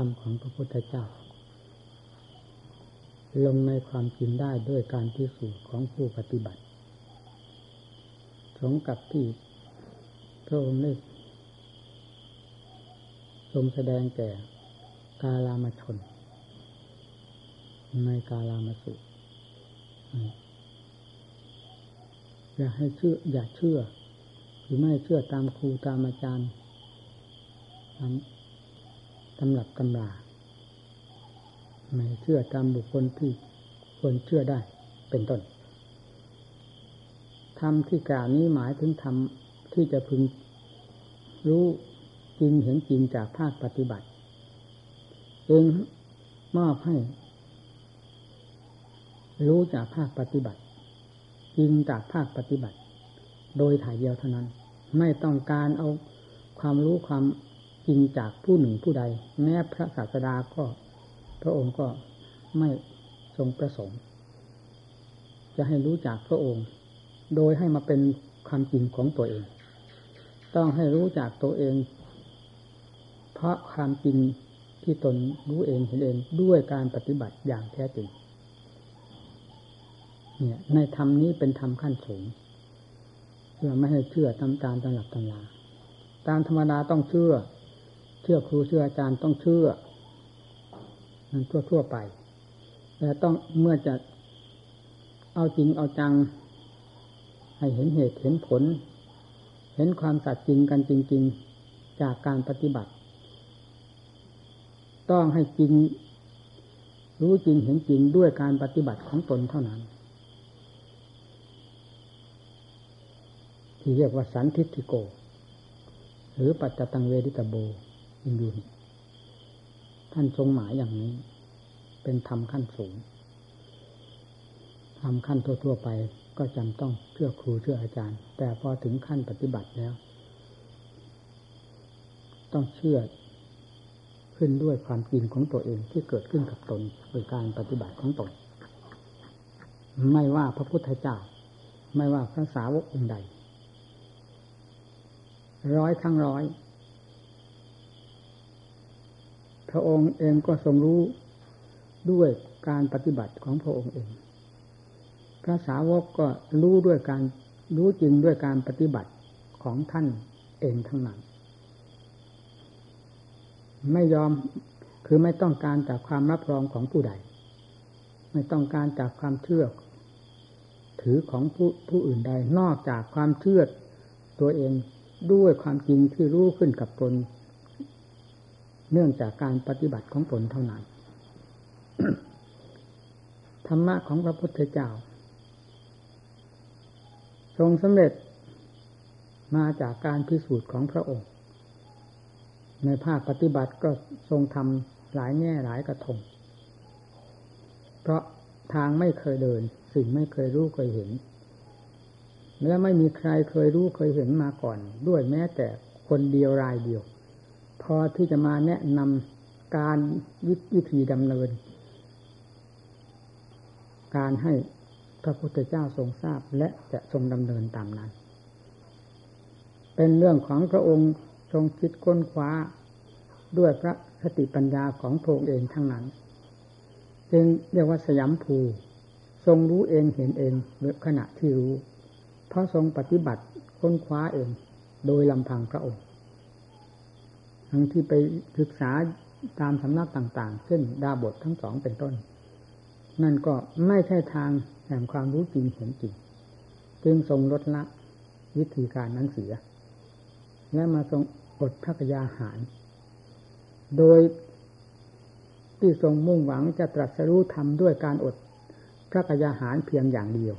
รมของพระพุทธเจ้า ลงในความจริงได้ด้วยการพิสูจน์ของผู้ปฏิบัติสงกับที่พระองค์ได้ทรงแสดงแก่กาลามชน ในกาลามสุอย่าให้เชื่อ อย่าเชื่อ หรือไม่เชื่อตามครูตามอาจารย์ ตำหลับตำราไม่เชื่อตามบุคคลที่ควรเชื่อได้เป็นต้นธรรมที่กล่าวนี้หมายถึงธรรมที่จะพึงรู้จริงเห็นจริงจากภาคปฏิบัติ เองมอบให้ รู้จากภาคปฏิบัติ จริงจากภาคปฏิบัติ โดยถ่ายเดียวเท่านั้น ไม่ต้องการเอาความรู้ความ จริงจากผู้หนึ่งผู้ใด แม้พระศาสดาก็ พระองค์ก็ไม่ทรงประสงค์ จะให้รู้จากพระองค์ โดยให้มาเป็นความจริงของตัวเอง ต้องให้รู้จากตัวเอง เพราะความจริงที่ตนรู้เองเห็นเองด้วยการปฏิบัติอย่างแท้จริงเนี่ยในธรรมนี้เป็นธรรมขั้นสูงเพื่อไม่ให้เชื่อตามการตำหลับตำลาตามธรรมดาต้องเชื่อ ชื่อครูเชื่ออาจารย์ต้องเชื่อมันทั่วทั่วไป แต่ต้องเมื่อจะเอาจริงเอาจัง ให้เห็นเหตุเห็นผล เห็นความสัตย์จริงกันจริง ๆ จากการปฏิบัติ ต้องให้จริง รู้จริงเห็นจริงด้วยการปฏิบัติของตนเท่านั้น ที่เรียกว่าสันทิฏฐิโก หรือปัจจตังเวทิตาโบ อินยูท่านทรงหมายอย่างนี้ เป็นธรรมขั้นสูงทำขั้นทั่ว ๆ ไปก็จำต้องเชื่อครูเชื่ออาจารย์ แต่พอถึงขั้นปฏิบัติแล้ว ต้องเชื่อขึ้นด้วยความจริงของตัวเองที่เกิดขึ้นกับตนโดยการปฏิบัติของตน ไม่ว่าพระพุทธเจ้า ไม่ว่าพระสาวกองค์ใด ร้อยทั้งร้อย พระองค์เองก็ทรงรู้ด้วยการปฏิบัติของพระองค์เอง พระสาวกก็รู้ด้วยการรู้จริงด้วยการปฏิบัติของท่านเองทั้งนั้น ไม่ยอมคือไม่ต้องการจากความรับรองของผู้ใด ไม่ต้องการจากความเชื่อ ถือของผู้ผู้อื่นใดนอกจากความเชื่อตัวเองด้วยความจริงที่รู้ขึ้นกับตน เนื่องจากการปฏิบัติของตนเท่านั้น ธรรมะของพระพุทธเจ้า ทรงสำเร็จมาจากการพิสูจน์ของพระองค์ ในภาคปฏิบัติก็ทรงทำหลายแง่หลายกระทง เพราะทางไม่เคยเดิน สิ่งไม่เคยรู้เคยเห็น และไม่มีใครเคยรู้เคยเห็นมาก่อน ด้วยแม้แต่คนเดียวรายเดียว พอที่จะมาแนะนำการวิธีดำเนิน การให้พระพุทธเจ้าทรงทราบและจะทรงดำเนินตามนั้น เป็นเรื่องของพระองค์ทรงคิดค้นคว้าด้วยพระสติปัญญาของพระองค์เองทั้งนั้น จึงเรียกว่าสยามภู ทรงรู้เองเห็นเองเมื่อขณะที่รู้ เพราะทรงปฏิบัติค้นคว้าเองโดยลำพังพระองค์ ทั้งที่ไปศึกษาตามสำนักต่าง ๆ เช่นดาบททั้งสองเป็นต้น นั่นก็ไม่ใช่ทางแห่งความรู้จริงเห็นจริง จึงทรงลดละวิธีการนั้นเสีย และมาทรงอดพระกยาหาร โดยที่ทรงมุ่งหวังจะตรัสรู้ธรรมด้วยการอดพระกยาหารเพียงอย่างเดียว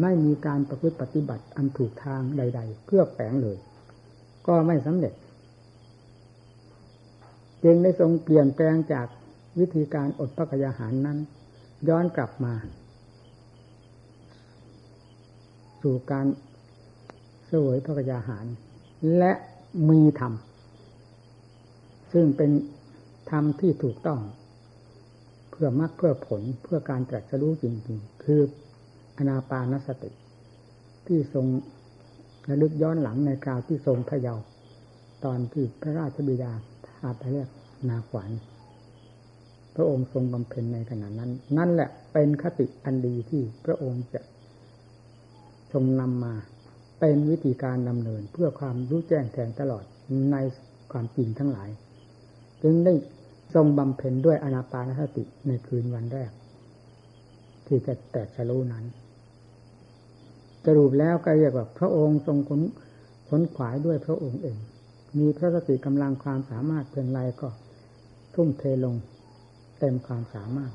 ไม่มีการประพฤติปฏิบัติอันถูกทางใด ๆ เพื่อแฝงเลย ก็ไม่สำเร็จ จึงได้ทรงเปลี่ยนแปลงจากวิธีการอดพระกยาหารนั้น ย้อนกลับมา สู่การเสวยพระกยาหาร และมีธรรม ซึ่งเป็นธรรมที่ถูกต้อง เพื่อมรรคเพื่อผลเพื่อการตรัสรู้จริงๆ คืออนาปานสติ ที่ทรงระลึกย้อนหลังในคราวที่ทรงพระเยาว์ตอนที่พระราชบิดา อาไปเรียกนาขวัญพระองค์ทรงบำเพ็ญในขณะนั้น นั่นแหละเป็นคติอันดีที่พระองค์จะทรงนำมาเป็นวิธีการดำเนินเพื่อความรู้แจ้งแทงตลอดในความจริงทั้งหลาย จึงได้ทรงบำเพ็ญด้วยอนาปานสติในคืนวันแรก ที่จะแตกฉลูนั้นสรุปแล้วก็เรียกว่าพระองค์ทรงขนขนขวายด้วยพระองค์เอง มีพระสติกำลังความสามารถเพียงไรก็ทุ่มเทลงเต็มความสามารถ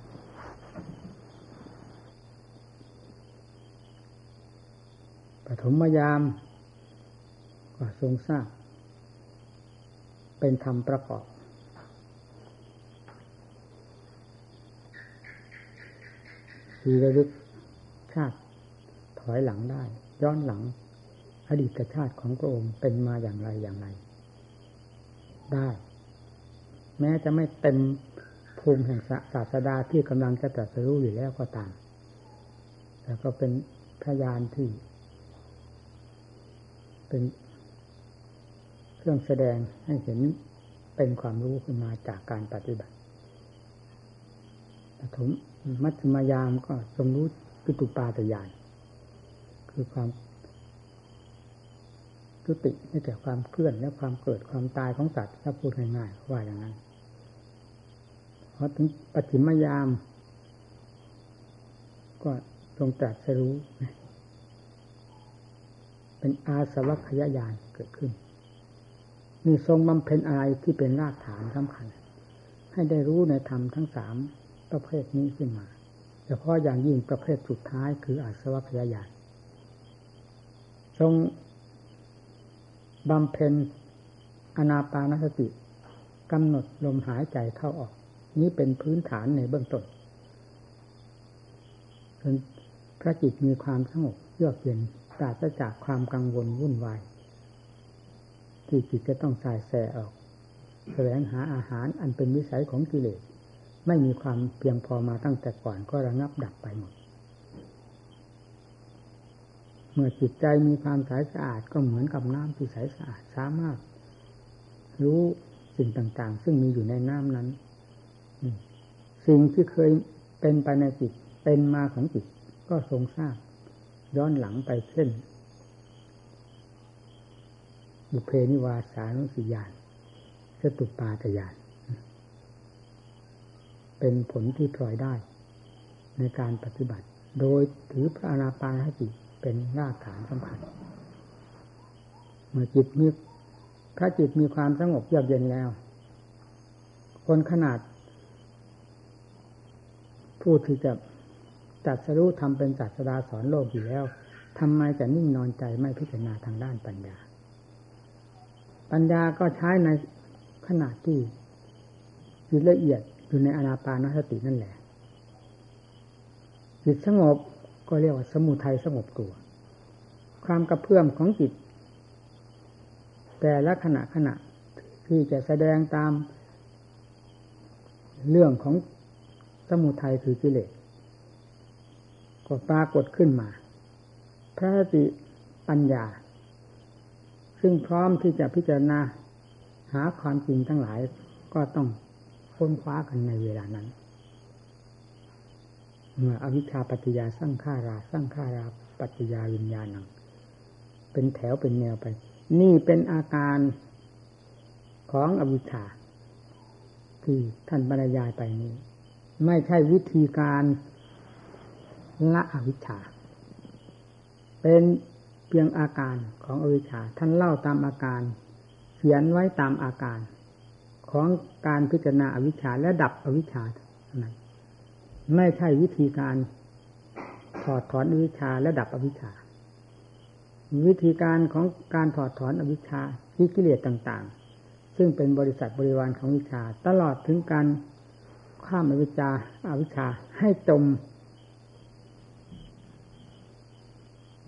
ปฐมยามก็ทรงทราบ เป็นธรรมประกอบ คือระลึกชาติถอยหลังได้ ย้อนหลัง อดีตชาติของพระองค์เป็นมาอย่างไรอย่างไร ได้ แม้จะไม่เต็มภูมิแห่งศาสดาที่กำลังจะตรัสรู้อยู่แล้วก็ตาม แต่ก็เป็นพยานที่ เป็นเครื่องแสดงให้เห็นเป็นความรู้ขึ้นมาจากการปฏิบัติปฐมมัธยมยามก็สมรู้ปิตุปาตยานคือความ ยุติให้แก่ความเคลื่อนและความเกิดความตายของสัตว์ถ้าพูดง่ายๆว่าอย่างนั้นเพอถึงปฐมยาม ก็ทรงตรัสรู้ เป็นอาสวัคยายานเกิดขึ้นนี่ทรงบำเพ็ญอะไรที่เป็นรากฐานสำคัญ ให้ได้รู้ในธรรมทั้งสามประเภทนี้ขึ้นมาเฉพาะอย่างยิ่งประเภทสุดท้ายคืออาสวัคยายานทรง บำเพ็ญอนาปานสติกำหนดลมหายใจเข้าออก นี้เป็นพื้นฐานในเบื้องต้นจนพระจิตมีความสงบเยือกเย็นปราศจากความกังวลวุ่นวายที่จิตจะต้องสายแสออกแสวงหาอาหารอันเป็นวิสัยของกิเลส ไม่มีความเพียงพอมาตั้งแต่ก่อนก็ระงับดับไปหมด เมื่อจิตใจมีความใสสะอาดก็เหมือนกับน้ำที่ใสสะอาดสามารถ รู้สิ่งต่างๆ ซึ่งมีอยู่ในน้ำนั้นสิ่งที่เคยเป็นไปในจิตเป็นมาของจิตก็ทรงทราบย้อนหลังไปเช่นบุเพนิวาสานุสิยานสตุปาตยาน เป็นผลที่พลอยได้ ในการปฏิบัติ โดยถือพระอนาปานสติ เป็นรากฐานสำคัญ เมื่อจิตมีพระจิตมีความสงบเยือกเย็นแล้ว คนขนาด ผู้ที่จะจัดสรู้ทำเป็นจัดสดาสอนโลกอยู่แล้วทำไมจะนิ่งนอนใจไม่พิจารณาทางด้านปัญญา ปัญญาก็ใช้ในขณะที่จิตละเอียดอยู่ในอนาปานสตินั่นแหละจิตสงบ ก็เรียกว่าสมุทัยสงบตัว ความกระเพื่อมของจิต แต่ละขณะขณะที่จะแสดงตามเรื่องของสมุทัยคือกิเลสก็ปรากฏขึ้นมา พระสติปัญญา ซึ่งพร้อมที่จะพิจารณาหาความจริงทั้งหลายก็ต้องค้นคว้ากันในเวลานั้น เมื่ออวิชชาปัจจยาสร้างข้าราสร้างข้าราปัจจยาวิญญาณัง เป็นแถวเป็นแนวไป นี่เป็นอาการของอวิชชาที่ท่านบรรยายไปนี้ ไม่ใช่วิธีการละอวิชชา เป็นเพียงอาการของอวิชชา ท่านเล่าตามอาการ เขียนไว้ตามอาการ ของการพิจารณาอวิชชาและดับอวิชชานั้น ไม่ใช่วิธีการถอดถอนอวิชชาและดับอวิชชา วิธีการของการถอดถอนอวิชชาที่กิเลสต่างๆ ซึ่งเป็นบริษัทบริวารของวิชา ตลอดถึงการข้ามอวิชชาอาวิชชาให้จม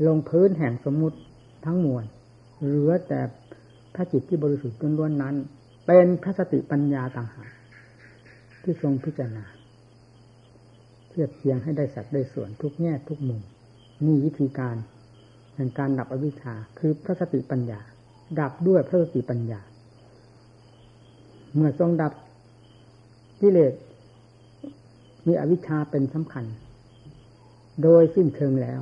ลงพื้นแห่งสมมุติทั้งมวลเหลือแต่พระจิตที่บริสุทธิ์ล้วนๆนั้น เป็นพระสติปัญญาต่างหากที่ทรงพิจารณา เทียบเทียงให้ได้สัดได้ส่วนทุกแง่ทุกมุมนี่วิธีการแห่งการดับอวิชชาคือพระสติปัญญา ดับด้วยพระสติปัญญา เมื่อทรงดับกิเลสมีอวิชชาเป็นสำคัญ โดยสิ้นเชิงแล้ว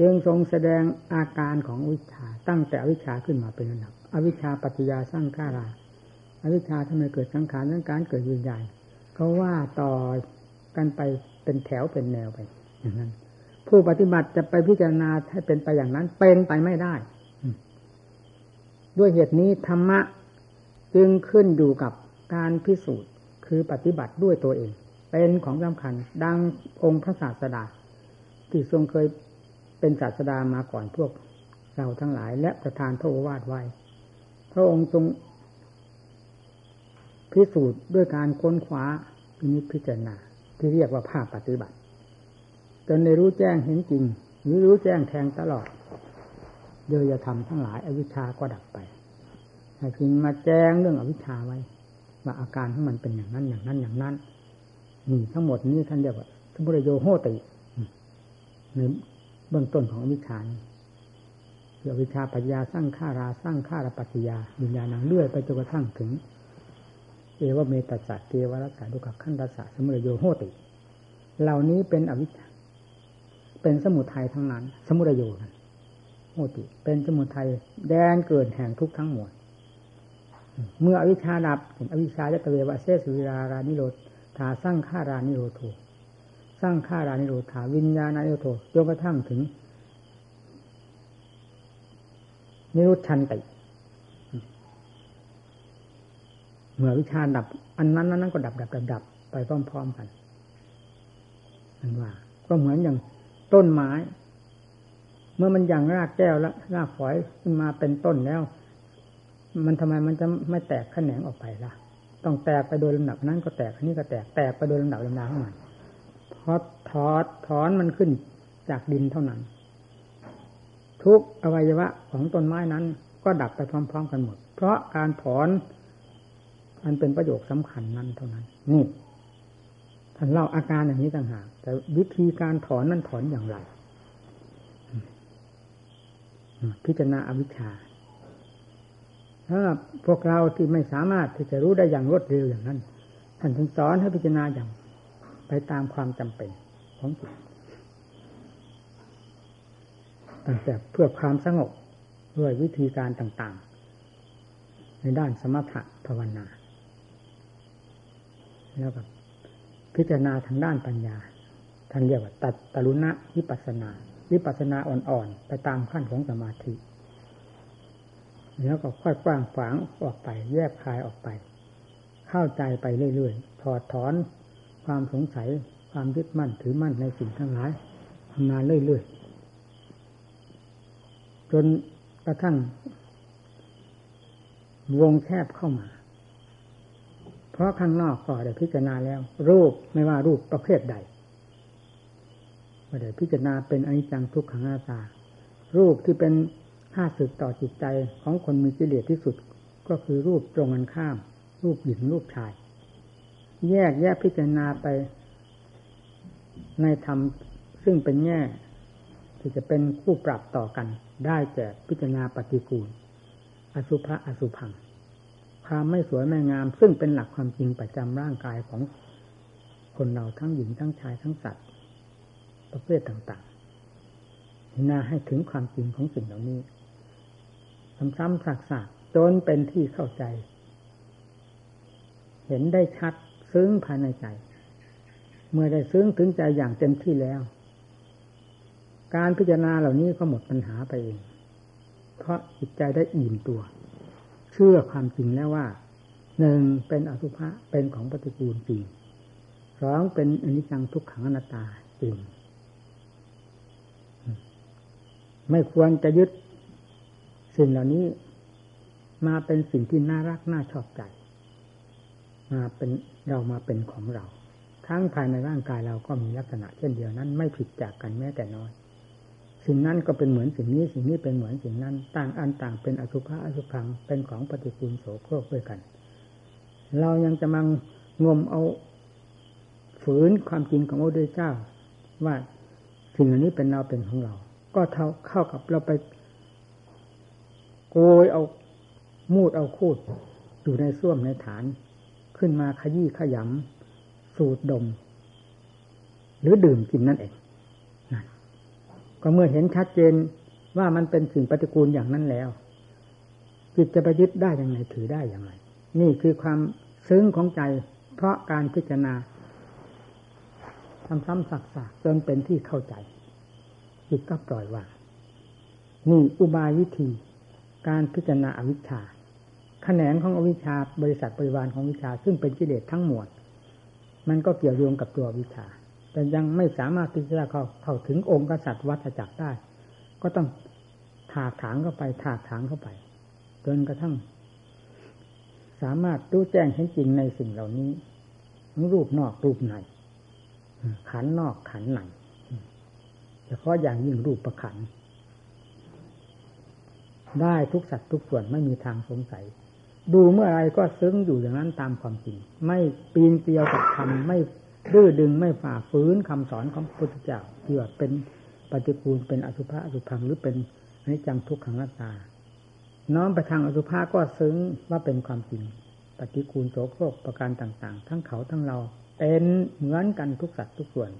จึงทรงแสดงอาการของอวิชาตั้งแต่อวิชชาขึ้นมาเป็นระดับ อวิชชาปัจจยาสร้างข้าราอวิชชาทำไมเกิดสังขารสังการเกิดวิญญาณเขาว่าต่อกันไป เป็นแถวเป็นแนวไปอย่างนั้น ผู้ปฏิบัติจะไปพิจารณาให้เป็นไปอย่างนั้น เป็นไปไม่ได้ ด้วยเหตุนี้ธรรมะจึงขึ้นอยู่กับการพิสูจน์คือปฏิบัติด้วยตัวเอง เป็นของสำคัญ ดังองค์พระศาสดา ที่ทรงเคยเป็นศาสดามาก่อนพวกเราทั้งหลาย และประธานพระโอวาทไว้ พระองค์ทรงพิสูจน์ด้วยการค้นคว้าพินิจพิจารณา ที่เรียกว่าภาพปฏิบัติจนในรู้แจ้งเห็นจริงหรือรู้แจ้งแทงตลอดเดยธรรมทั้งหลายอวิชชาก็ดับไปแต่จริงมาแจ้งเรื่องอวิชชาไว้ ว่าอาการของมันเป็นอย่างนั้นอย่างนั้นอย่างนั้นนี่ทั้งหมดนี้ท่านเรียกว่าสมุทโยโหติในเบื้องต้นของอวิชชาเกี่ยววิชาปัญญาสร้างข้าราสร้างข้าราปัจจยาวิญญาณังเลื่อยไปจนกระทั่งถึง เอวเมตสัตเกวรัสสาดุขขันตัสสะสมุทโยโหติ เหล่านี้เป็นอวิชชาเป็นสมุทัยทั้งนั้น สมุทโยนั้นโหติ เป็นสมุทัยแดนเกิดแห่งทุกทั้งหมดเมื่ออวิชชาดับเห็นอวิชชาจะตะเววะเสสุวิรารานิโรธาสร้างฆารานิโรโทสร้างฆารานิโรธาวิญญาณนิโรโทจนกระทั่งถึงนิรุชันติ เมื่อวิชาดับ อันนั้นนั้นก็ดับดับดับดับไปพร้อมๆกันนั่นว่า ก็เหมือนอย่างต้นไม้ เมื่อมันอย่างรากแก้วแล้วรากฝอยขึ้นมาเป็นต้นแล้ว มันทำไมมันจะไม่แตกแขนงออกไปล่ะ ต้องแตกไปโดยลำดับนั้นก็แตกอันนี้ก็แตกแตกไปโดยลำดับลำดับของมันพอถอดถอนมันขึ้นจากดินเท่านั้น ทุกอวัยวะของต้นไม้นั้น ก็ดับไปพร้อม ๆ กันหมด เพราะการถอน มันเป็นประโยชน์สำคัญนั้นเท่านั้น นี่ท่านเล่าอาการอย่างนี้ต่างหาก แต่วิธีการถอนนั้นถอนอย่างไร พิจารณาอวิชชาสำหรับพวกเราที่ไม่สามารถที่จะรู้ได้อย่างรวดเร็วอย่างนั้น ท่านถึงสอนให้พิจารณาอย่างไปตามความจำเป็นของจิตตั้งแต่เพื่อความสงบด้วยวิธีการต่างๆ ในด้านสมถะภาวนา แล้วก็พิจารณาทางด้านปัญญาท่านเรียกว่าตัดตรุณะวิปัสนาวิปัสนาอ่อนๆ ไปตามขั้นของสมาธิแล้วก็ค่อยกว้างขวางออกไป แยกคายออกไป เข้าใจไปเรื่อยๆถอดถอนความสงสัยความยึดมั่นถือมั่นในสิ่งทั้งหลายทำงานเรื่อยๆจนกระทั่งวงแคบเข้ามา เพราะข้างนอกก็ได้พิจารณาแล้ว รูปไม่ว่ารูปประเภทใดก็ได้พิจารณาเป็นอนิจจังทุกขังอาตา รูปที่เป็นค่าศึกต่อจิตใจของคนมีกิเลสที่สุด ก็คือรูปตรงกันข้าม รูปหญิงรูปชาย แยกแยกพิจารณาไป ในธรรมซึ่งเป็นแง่ที่จะเป็นคู่ปรับต่อกัน ได้แก่พิจารณาปฏิกูล อสุภะอสุพัง ความไม่สวยไม่งาม ซึ่งเป็นหลักความจริงประจำร่างกายของคนเราทั้งหญิงทั้งชายทั้งสัตว์ ประเภทต่างๆน่าให้ถึงความจริงของสิ่งเหล่านี้ซ้ำๆสักๆจนเป็นที่เข้าใจ เห็นได้ชัดซึ้งภายในใจ เมื่อได้ซึ้งถึงใจอย่างเต็มที่แล้ว การพิจารณาเหล่านี้ก็หมดปัญหาไปเอง เพราะจิตใจได้อิ่มตัว ชื่อความจริงแล้วว่าหนึ่งเป็นอสุภะเป็นของปฏิกูลจริงสองเป็นอนิจจังทุกขังอนัตตาจริง ไม่ควรจะยึดสิ่งเหล่านี้ มาเป็นสิ่งที่น่ารักน่าชอบใจ มาเป็นเรามาเป็นของเรา ทั้งภายในร่างกายเราก็มีลักษณะเช่นเดียวนั้น ไม่ผิดจากกันแม้แต่น้อย สิ่งนั้นก็เป็นเหมือนสิ่งนี้ สิ่งนี้เป็นเหมือนสิ่งนั้น ต่างอันต่างเป็นอสุภะอสุพังเป็นของปฏิกูลโสโครกด้วยกัน เรายังจะมางงมเอาฝืนความจริงของพระพุทธเจ้า ว่าสิ่งเหล่านี้เป็นเราเป็นของเรา ก็เท่าเข้ากับเราไปโกยเอามูดเอาคูดอยู่ในส้วมในฐาน ขึ้นมาขยี้ขยำสูดดม หรือดื่มกินนั่นเอง ก็เมื่อเห็นชัดเจนว่ามันเป็นสิ่งปฏิกูลอย่างนั้นแล้วจิตจะไปยึดได้อย่างไรถือได้อย่างไร นี่คือความซึ้งของใจ เพราะการพิจารณาทำซ้ำสักๆจนเป็นที่เข้าใจ จิตก็ปล่อยวางนี่อุบายวิธี การพิจารณาอวิชชาแขนงของอวิชชาบริษัทบริวารของวิชา ซึ่งเป็นกิเลสทั้งหมด มันก็เกี่ยวโยงกับตัววิชา แต่ยังไม่สามารถพิจารณาเข้าเข้าถึงองค์กษัตริย์วัฏจักรได้ ก็ต้องถากถางเข้าไปถากถางเข้าไปจนกระทั่ง สามารถรู้แจ้งเห็นจริงในสิ่งเหล่านี้รูปนอกรูปในขันนอกขันในเฉพาะอย่างยิ่งรูปประขัน ได้ทุกสัตว์ทุกส่วนไม่มีทางสงสัย ดูเมื่อไรก็ซึ้งอยู่อย่างนั้นตามความจริง ไม่ปีนเกลียวกับคำไม่ ดื้อดึงไม่ฝ่าฝืนคำสอนของพระพุทธเจ้าที่ว่าเป็นปฏิกูลเป็นอสุภะอสุพังหรือเป็นอนิจจังทุกขังนัตตา น้อมไปทางอสุภะก็ซึ้งว่าเป็นความจริง ปฏิกูลโสโครกประการต่าง ๆ ทั้งเขาทั้งเรา เป็นเหมือนกันทุกสัตว์ทุกส่วน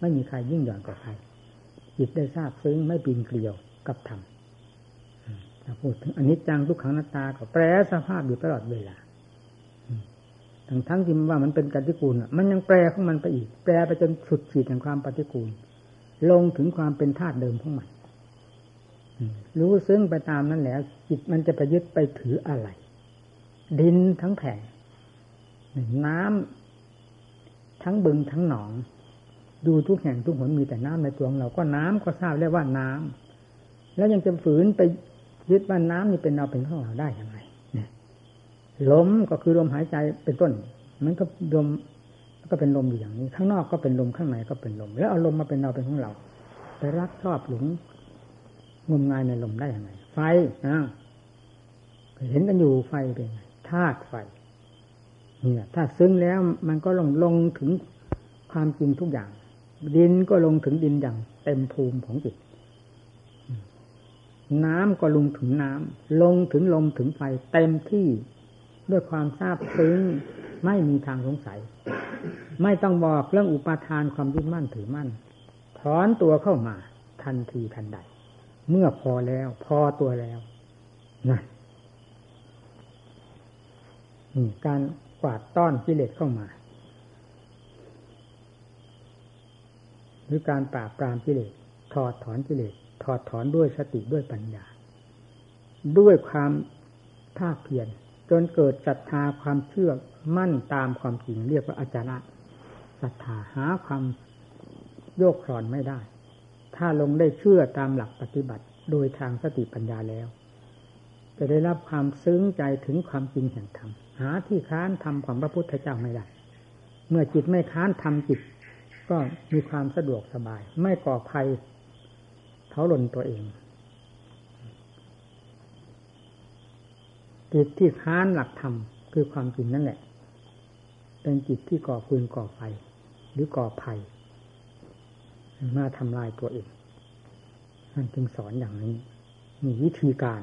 ไม่มีใครยิ่งหย่อนกว่าใครจิตได้ทราบซึ้งไม่ปีนเกลียวกับธรรมถ้าพูดถึงอนิจจังทุกขังนาตาก็แปรสภาพอยู่ตลอดเวลา ทั้งทั้งที่มันว่ามันเป็นปฏิกูลมันยังแปรของมันไปอีก แปรไปจนสุดขีดแห่งความปฏิกูล ลงถึงความเป็นธาตุเดิมของมันรู้ซึ้งไปตามนั้นแล้วจิตมันจะไปยึดไปถืออะไร ดินทั้งแผ่นน้ำทั้งบึงทั้งหนอง ดูทุกแห่งทุกหนมีแต่น้ำในตัวของเราก็น้ำก็ทราบแล้วว่าน้ำแล้วยังจะฝืนไปยึดว่าน้ำนี่เป็นเราเป็นของเราได้อยังไงเนี่ย ลมก็คือลมหายใจเป็นต้น มันก็ลมก็เป็นลมอยู่อย่างนี้ ข้างนอกก็เป็นลมข้างในก็เป็นลม แล้วเอาลมมาเป็นเราเป็นของเราไปรักชอบหลงงมงายในลมได้ยังไงไฟนะเห็นกันอยู่ไฟเป็นไงธาตุไฟเนี่ยถ้าซึ้งแล้วมันก็ลงลงถึงความจริงทุกอย่าง ดินก็ลงถึงดินอย่างเต็มภูมิของจิต น้ำก็ลงถึงน้ำลงถึงลมถึงไฟเต็มที่ ด้วยความทราบซึ้งไม่มีทางสงสัย ไม่ต้องบอกเรื่องอุปาทานความยึดมั่นถือมั่น ถอนตัวเข้ามาทันทีทันใด เมื่อพอแล้ว พอตัวแล้วนั่นนี่การกวาดต้อนกิเลสเข้ามา หรือการปราบปรามกิเลสถอดถอนกิเลสถอดถอนด้วยสติด้วยปัญญา ด้วยความภาคเพียร จนเกิดศรัทธาความเชื่อมั่นตามความจริงเรียกว่าอาจารย์ศรัทธาหาความโยกคลอนไม่ได้ ถ้าลงได้เชื่อตามหลักปฏิบัติ โดยทางสติปัญญาแล้ว จะได้รับความซึ้งใจถึงความจริงแห่งธรรมหาที่ค้านทำของพระพุทธเจ้าไม่ได้ เมื่อจิตไม่ค้านทำจิต ก็มีความสะดวกสบาย ไม่ก่อภัยเท้าหล่นตัวเอง จิตที่ค้านหลักธรรมคือความจริงนั่นแหละ เป็นจิตที่ก่อฟืนก่อไฟ หรือก่อภัยมาทำลายตัวเองนั่นจึงสอนอย่างนี้มีวิธีการ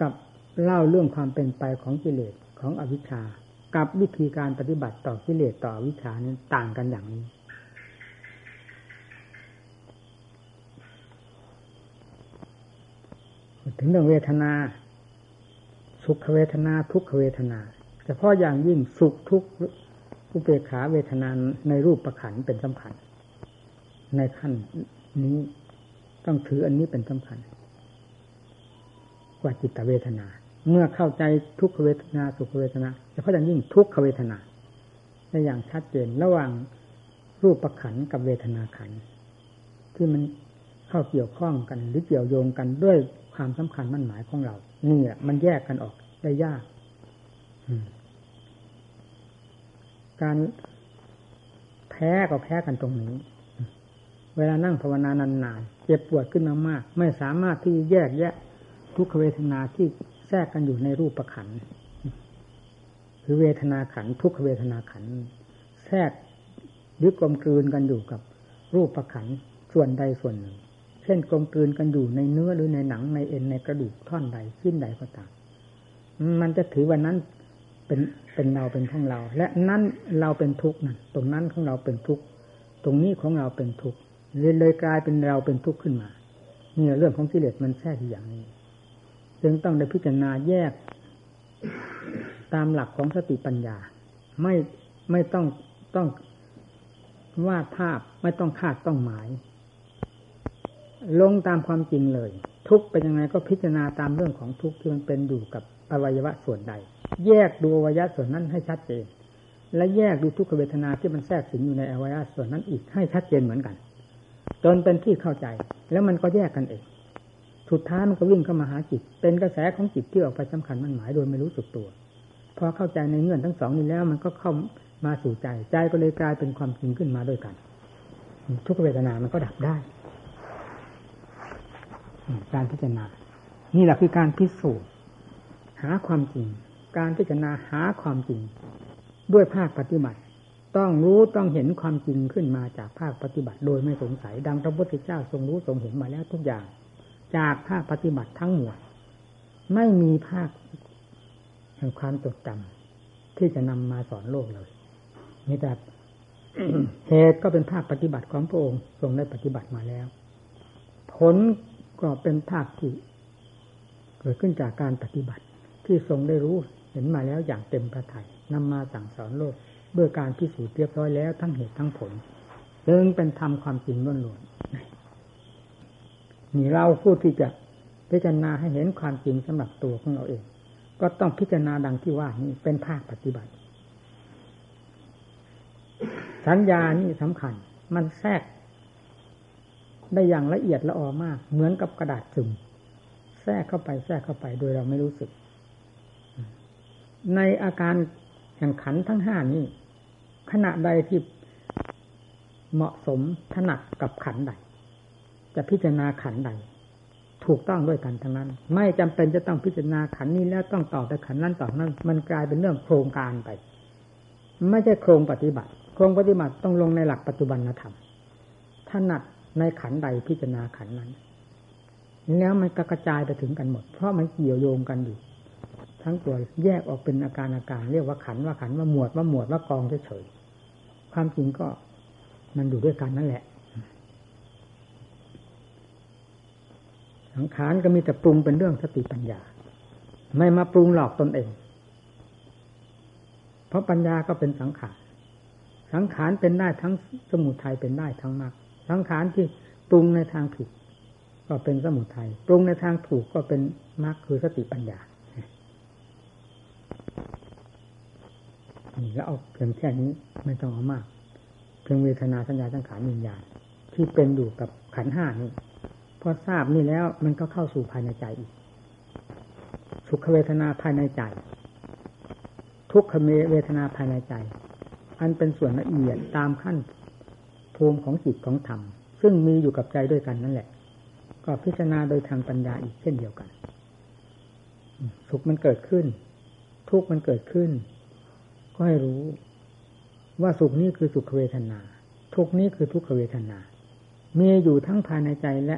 กับเล่าเรื่องความเป็นไปของกิเลสของอวิชชา กับวิธีการปฏิบัติต่อกิเลสต่อวิชานี้นต่างกันอย่างนี้ถึงเรื่องเวทนา สุขเวทนาทุกขเวทนาเฉพาะอย่างยิ่งสุขทุกอุเบกขาเวทนาในรูปประขันเป็นสำคัญ ในขั้นนี้ต้องถืออันนี้เป็นสำคัญ กว่าจิตเวทนา เมื่อเข้าใจทุกขเวทนา สุขเวทนาจะเพาะอย่างยิ่งทุกขเวทนาในอย่างชัดเจนระหว่างรูปประขันกับเวทนาขันที่มันเข้าเกี่ยวข้องกันหรือเกี่ยวโยงกันด้วยความสำคัญมั่นหมายของเรา นี่มันแยกกันออกได้ยากการแพ้ก็แพ้กันตรงนี้ เวลานั่งภาวนานานๆเจ็บปวดขึ้นมากๆไม่สามารถที่แยกแยะทุกขเวทนาที่แทรกกันอยู่ในรูปประขันคือเวทนาขันทุกขเวทนาขันแทรกหรือกลมกลืนกันอยู่กับรูปประขันส่วนใดส่วนหนึ่ง เช่นกลมกลืนกันอยู่ในเนื้อหรือในหนังในเอ็นในกระดูกท่อนใดชิ้นใดก็ตามมันจะถือว่านั้นเป็นเป็นเราเป็นของเรา และนั้นเราเป็นทุกข์นั่นตรงนั้นของเราเป็นทุกข์ตรงนี้ของเราเป็นทุกข์เลยเลยกลายเป็นเราเป็นทุกข์ขึ้นมานี่เรื่องของกิเลสมันแทรกอย่างนี้จึงต้องได้พิจารณาแยก ตามหลักของสติปัญญา ไม่ไม่ต้องต้องวาดภาพไม่ต้องคาดต้องหมาย ลงตามความจริงเลย ทุกเป็นยังไงก็พิจารณาตามเรื่องของทุกที่มันเป็นอยู่กับอวัยวะส่วนใด แยกดูอวัยวะส่วนนั้นให้ชัดเจน และแยกดูทุกขเวทนาที่มันแทรกสิงอยู่ในอวัยวะส่วนนั้นอีกให้ชัดเจนเหมือนกันจนเป็นที่เข้าใจ แล้วมันก็แยกกันเองสุดท้ายมันก็วิ่งเข้ามาหาจิต เป็นกระแสของจิตที่ออกไปสำคัญมันหมายโดยไม่รู้สึกตัว พอเข้าใจในเงื่อนทั้งสองนี้แล้วมันก็เข้ามาสู่ใจ ใจก็เลยกลายเป็นความจริงขึ้นมาด้วยกัน ทุกเวทนามันก็ดับได้ การพิจารณา นี่แหละคือการพิสูจน์หาความจริง การพิจารณาหาความจริง ด้วยภาคปฏิบัติ ต้องรู้ต้องเห็นความจริงขึ้นมาจากภาคปฏิบัติ โดยไม่สงสัย ดังพระพุทธเจ้าทรงรู้ทรงเห็นมาแล้วทุกอย่าง จากภาคปฏิบัติทั้งหมดไม่มีภาคแห่งความจดจำที่จะนำมาสอนโลกเลยนี่แต่เหตุก็เป็นภาคปฏิบัติของพระองค์ทรงได้ปฏิบัติมาแล้ว ผล ก็เป็นภาคที่เกิดขึ้นจากการปฏิบัติ ที่ทรงได้รู้เห็นมาแล้วอย่างเต็มพระทยัยนำมาสั่งสอนโลกด้วยการพิสูจน์เรียบร้อยแล้วทั้งเหตุทั้งผลเดิงเป็นธรรมความจริงล้วนๆนี่เราผู้ที่จะพิจารณาให้เห็นความจริงสำหรับตัวของเราเอง ก็ต้องพิจารณาดังที่ว่านี่เป็นภาคปฏิบัติ สัญญานี่สำคัญ มันแทรก ได้อย่างละเอียดละออมาก เหมือนกับกระดาษซึมแทรกเข้าไปแทรกเข้าไปโดยเราไม่รู้สึก ในอาการแห่งขันทั้งห้านี้ขณะใดที่เหมาะสมถนัดกับขันใด จะพิจารณาขันใด ถูกต้องด้วยกันทั้งนั้น ไม่จำเป็นจะต้องพิจารณาขันนี้แล้วต้องต่อแต่ขันนั้นต่อนั้น มันกลายเป็นเรื่องโครงการไป ไม่ใช่โครงปฏิบัติ โครงปฏิบัติต้องลงในหลักปัจจุบันธรรมถนัด ในขันใดพิจารณาขันนั้น แล้วมันกระจายไปถึงกันหมด เพราะมันเกี่ยวโยงกันอยู่ ทั้งตัวแยกออกเป็นอาการอาการ เรียกว่าขันว่าขันว่าหมวดว่าหมวดว่ากองเฉยๆความจริงก็มันอยู่ด้วยกันนั่นแหละสังขารก็มีแต่ปรุงเป็นเรื่องสติปัญญา ไม่มาปรุงหลอกตนเอง เพราะปัญญาก็เป็นสังขาร สังขารเป็นได้ทั้งสมุทัยเป็นได้ทั้งมรรค สังขารที่ปรุงในทางผิด ก็เป็นสมุทัยปรุงในทางถูกก็เป็นมรรคคือสติปัญญานี่แล้วเอาเพียงแค่นี้ไม่ต้องเอามากเพียงเวทนาสัญญาสังขารวิญญาณที่เป็นอยู่กับขันห้านี้พอทราบนี่แล้วมันก็เข้าสู่ภายในใจอีกสุขเวทนาภายในใจ ทุกขเวทนาภายในใจ อันเป็นส่วนละเอียดตามขั้น ภูมิของจิตของธรรม ซึ่งมีอยู่กับใจด้วยกันนั่นแหละ ก็พิจารณาโดยทางปัญญาอีกเช่นเดียวกันสุขมันเกิดขึ้น ทุกข์มันเกิดขึ้น ก็ให้รู้ว่าสุขนี้คือสุขเวทนา ทุกข์นี้คือทุกขเวทนา มีอยู่ทั้งภายในใจและ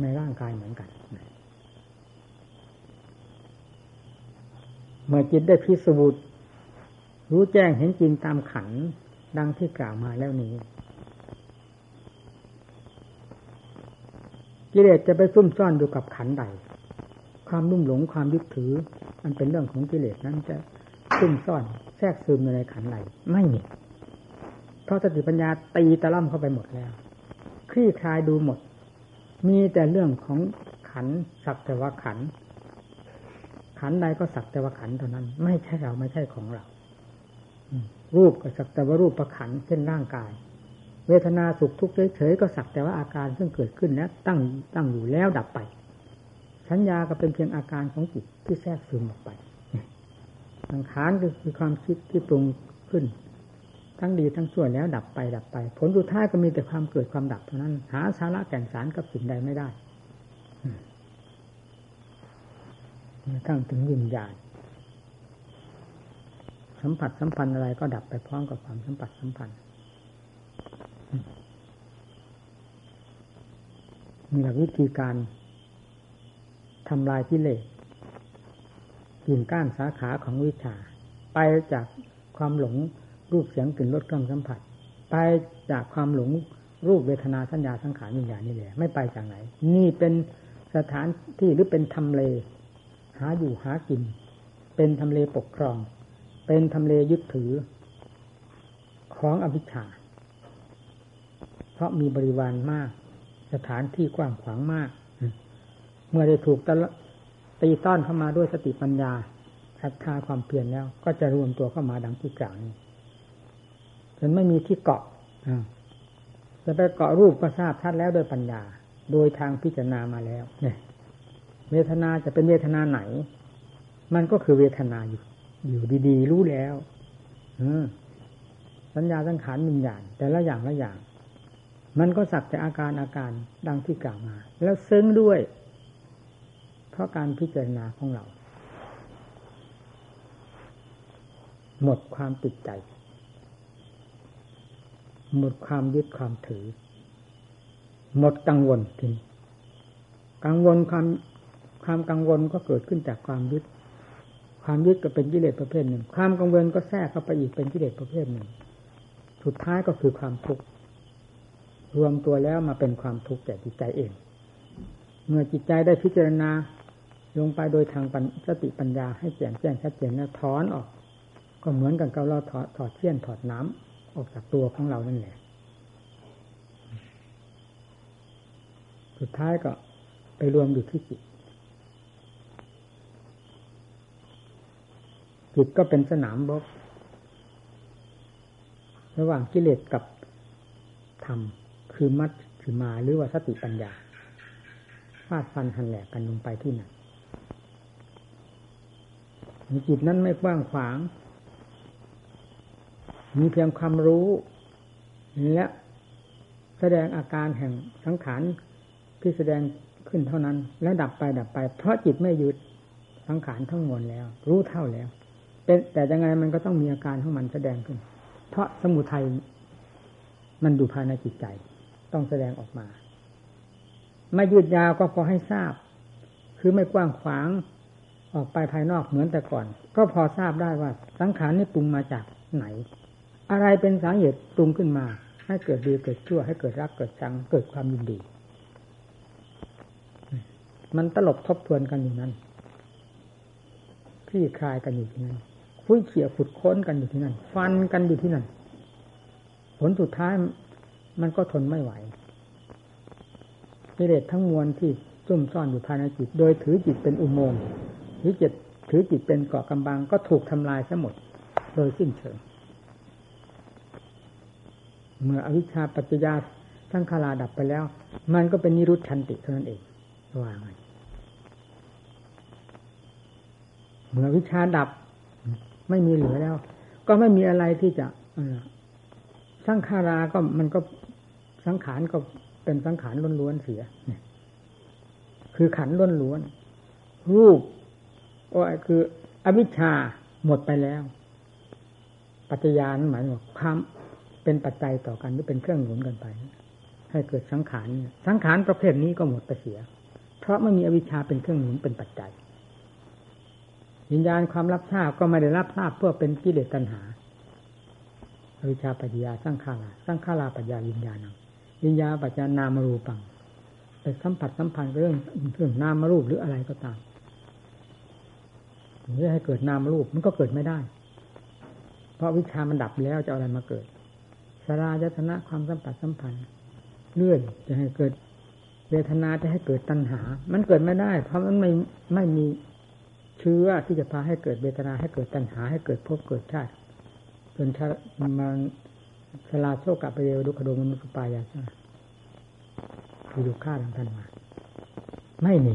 ในร่างกายเหมือนกันเมื่อจิตได้พิสูจน์รู้แจ้งเห็นจริงตามขัน ดังที่กล่าวมาแล้วนี้กิเลสจะไปซุ่มซ่อนอยู่กับขันใด ความรุ่มหลงความยึดถือมันเป็นเรื่องของกิเลสนั้นจะซุ่มซ่อนแทรกซึมในขันไหลไม่มีเพราะสติปัญญาตีตะล่ำเข้าไปหมดแล้ว คลี่คลายดูหมด มีแต่เรื่องของขันสักแต่ว่าขัน ขันใดก็สักแต่ว่าขันเท่านั้น ไม่ใช่เราไม่ใช่ของเรา รูปก็สักแต่ว่ารูปประขันเช่นร่างกาย เวทนาสุขทุกข์เฉยๆก็สักแต่ว่าอาการซึ่งเกิดขึ้นแล้วตั้งตั้งอยู่แล้วดับไป สัญญาก็เป็นเพียงอาการของจิตที่แทรกซึมออกไปสังขารก็คือความคิดที่ปรุงขึ้น ทั้งดีทั้งชั่วแล้วดับไปดับไป ผลสุดท้ายก็มีแต่ความเกิดความดับเท่านั้น หาสาระแก่นสารกับสิ่งใดไม่ได้ตั้งถึงวิญญาณ สัมผัสสัมพันธ์อะไรก็ดับไปพร้อมกับความสัมผัสสัมพันธ์มีหลักวิธีการทำลายกิเลสกิ่งก้านสาขาของวิชา ไปจากความหลงรูปเสียงกลิ่นรสเครื่องสัมผัส ไปจากความหลงรูปเวทนาสัญญาสังขารวิญญาณนี่แหละไม่ไปจากไหน นี่เป็นสถานที่หรือเป็นทำเล หาอยู่หากิน เป็นทำเลปกครอง เป็นทำเลยึดถือ ของอภิชา เพราะมีบริวารมาก สถานที่กว้างขวางมาก เมื่อได้ถูกตีต้อนเข้ามาด้วยสติปัญญาศรัทธาความเพียรแล้ว ก็จะรวมตัวเข้ามาดังที่กล่าวนี้จนไม่มีที่เกาะจะไปเกาะรูปก็ทราบชัดแล้วโดยปัญญา โดยทางพิจารณามาแล้ว เนี่ย เวทนาจะเป็นเวทนาไหน มันก็คือเวทนาอยู่ อยู่ดีๆ รู้แล้วสัญญาสังขารมิญญาณแต่ละอย่างละอย่าง มันก็สักแต่อาการอาการดังที่กล่าวมา แล้วซึ้งด้วย เพราะการพิจารณาของเรา หมดความติดใจ หมดความยึดความถือ หมดกังวลทีกังวลความความกังวลก็เกิดขึ้นจากความยึด ความยึดก็เป็นกิเลสประเภทหนึ่ง ความกังวลก็แทรกเข้าไปอีกเป็นกิเลสประเภทหนึ่ง สุดท้ายก็คือความทุกข์รวมตัวแล้วมาเป็นความทุกข์แก่จิตใจเอง เมื่อจิตใจได้พิจารณาลงไปโดยทางสติปัญญาให้แจ่มแจ้งชัดเจนแล้วถอนออก ก็เหมือนกันกับเราถอดถอดเชี่ยนถอดน้ำออกจากตัวของเรานั่นแหละ สุดท้ายก็ไปรวมอยู่ที่จิต จิตก็เป็นสนามรบระหว่างกิเลสกับธรรมคือมัดคือมาหรือว่าสติปัญญาฟาดฟันหันแหลกกันลงไปที่ไหนจิตนั้นไม่กว้างขวาง มีเพียงความรู้และแสดงอาการแห่งสังขารที่แสดงขึ้นเท่านั้น แล้วดับไปดับไป เพราะจิตไม่หยึดสังขารทั้งมวลแล้ว รู้เท่าแล้ว เป็นแต่ยังไงมันก็ต้องมีอาการของมันแสดงขึ้น เพราะสมุทัยมันอยู่ภายในจิตใจ ต้องแสดงออกมา ไม่ยืดยาวก็พอให้ทราบ คือไม่กว้างขวางออกไปภายนอกเหมือนแต่ก่อน ก็พอทราบได้ว่า สังขารนี่ปรุงมาจากไหน อะไรเป็นสาเหตุปรุงขึ้นมา ให้เกิดดีเกิดชั่ว ให้เกิดรักเกิดชังเกิดความยินดี มันตลบทบทวนกันอยู่นั้นพี่คลายกันอยู่ที่นั่น คุยเขี่ยขุดค้นกันอยู่ที่นั่น ฟันกันอยู่ที่นั่น ผลสุดท้ายมันก็ทนไม่ไหวกิเลสทั้งมวลที่ซุ่มซ่อนอยู่ภายในจิต โดยถือจิตเป็นอุโมงค์ถือจิตถือจิตเป็นเกาะกำบังก็ถูกทำลายซะหมด โดยสิ้นเชิง เมื่ออวิชชาปัจจยาทั้งคาราดับไปแล้ว มันก็เป็นนิรุตชันติเท่านั้นเองว่างเมื่อวิชาดับ ไม่มีเหลือแล้ว ก็ไม่มีอะไรที่จะสังขาราก็มันก็สังขารก็เป็นสังขารล้วนๆเสียคือขันล้วนๆรูปโอ้คือ อวิชชาหมดไปแล้ว ปัจจยานหมายถึงความเป็นปัจจัยต่อกันหรือเป็นเครื่องหนุนกันไป ให้เกิดสังขารสังขารประเภทนี้ก็หมดไปเสีย เพราะไม่มีอวิชชาเป็นเครื่องหนุนเป็นปัจจัย วิญญาณความรับทราบก็ไม่ได้รับทราบเพื่อเป็นกิเลสตัณหาอวิชชาปัญญาสร้างขาราสร้างขาราปัญญาวิญญาณวิญญาปัญญานามารูปังไปสัมผัสสัมพันธ์เรื่องเรื่องนามารูปหรืออะไรก็ตามหรือให้เกิดนามรูปมันก็เกิดไม่ได้ เพราะวิชามันดับแล้วจะอะไรมาเกิดสารายตนะความสัมผัสสัมพันธ์เลื่อนจะให้เกิดเวทนาจะให้เกิดตัณหา มันเกิดไม่ได้ เพราะมันไม่ไม่มี เชื้อที่จะพาให้เกิดเวทนาให้เกิดตัณหาให้เกิดภพเกิดชาติจนมันสลาโชกะไปเยวดุขโดมนุสปายาคือดูฆ่าทางท่านมาไม่มี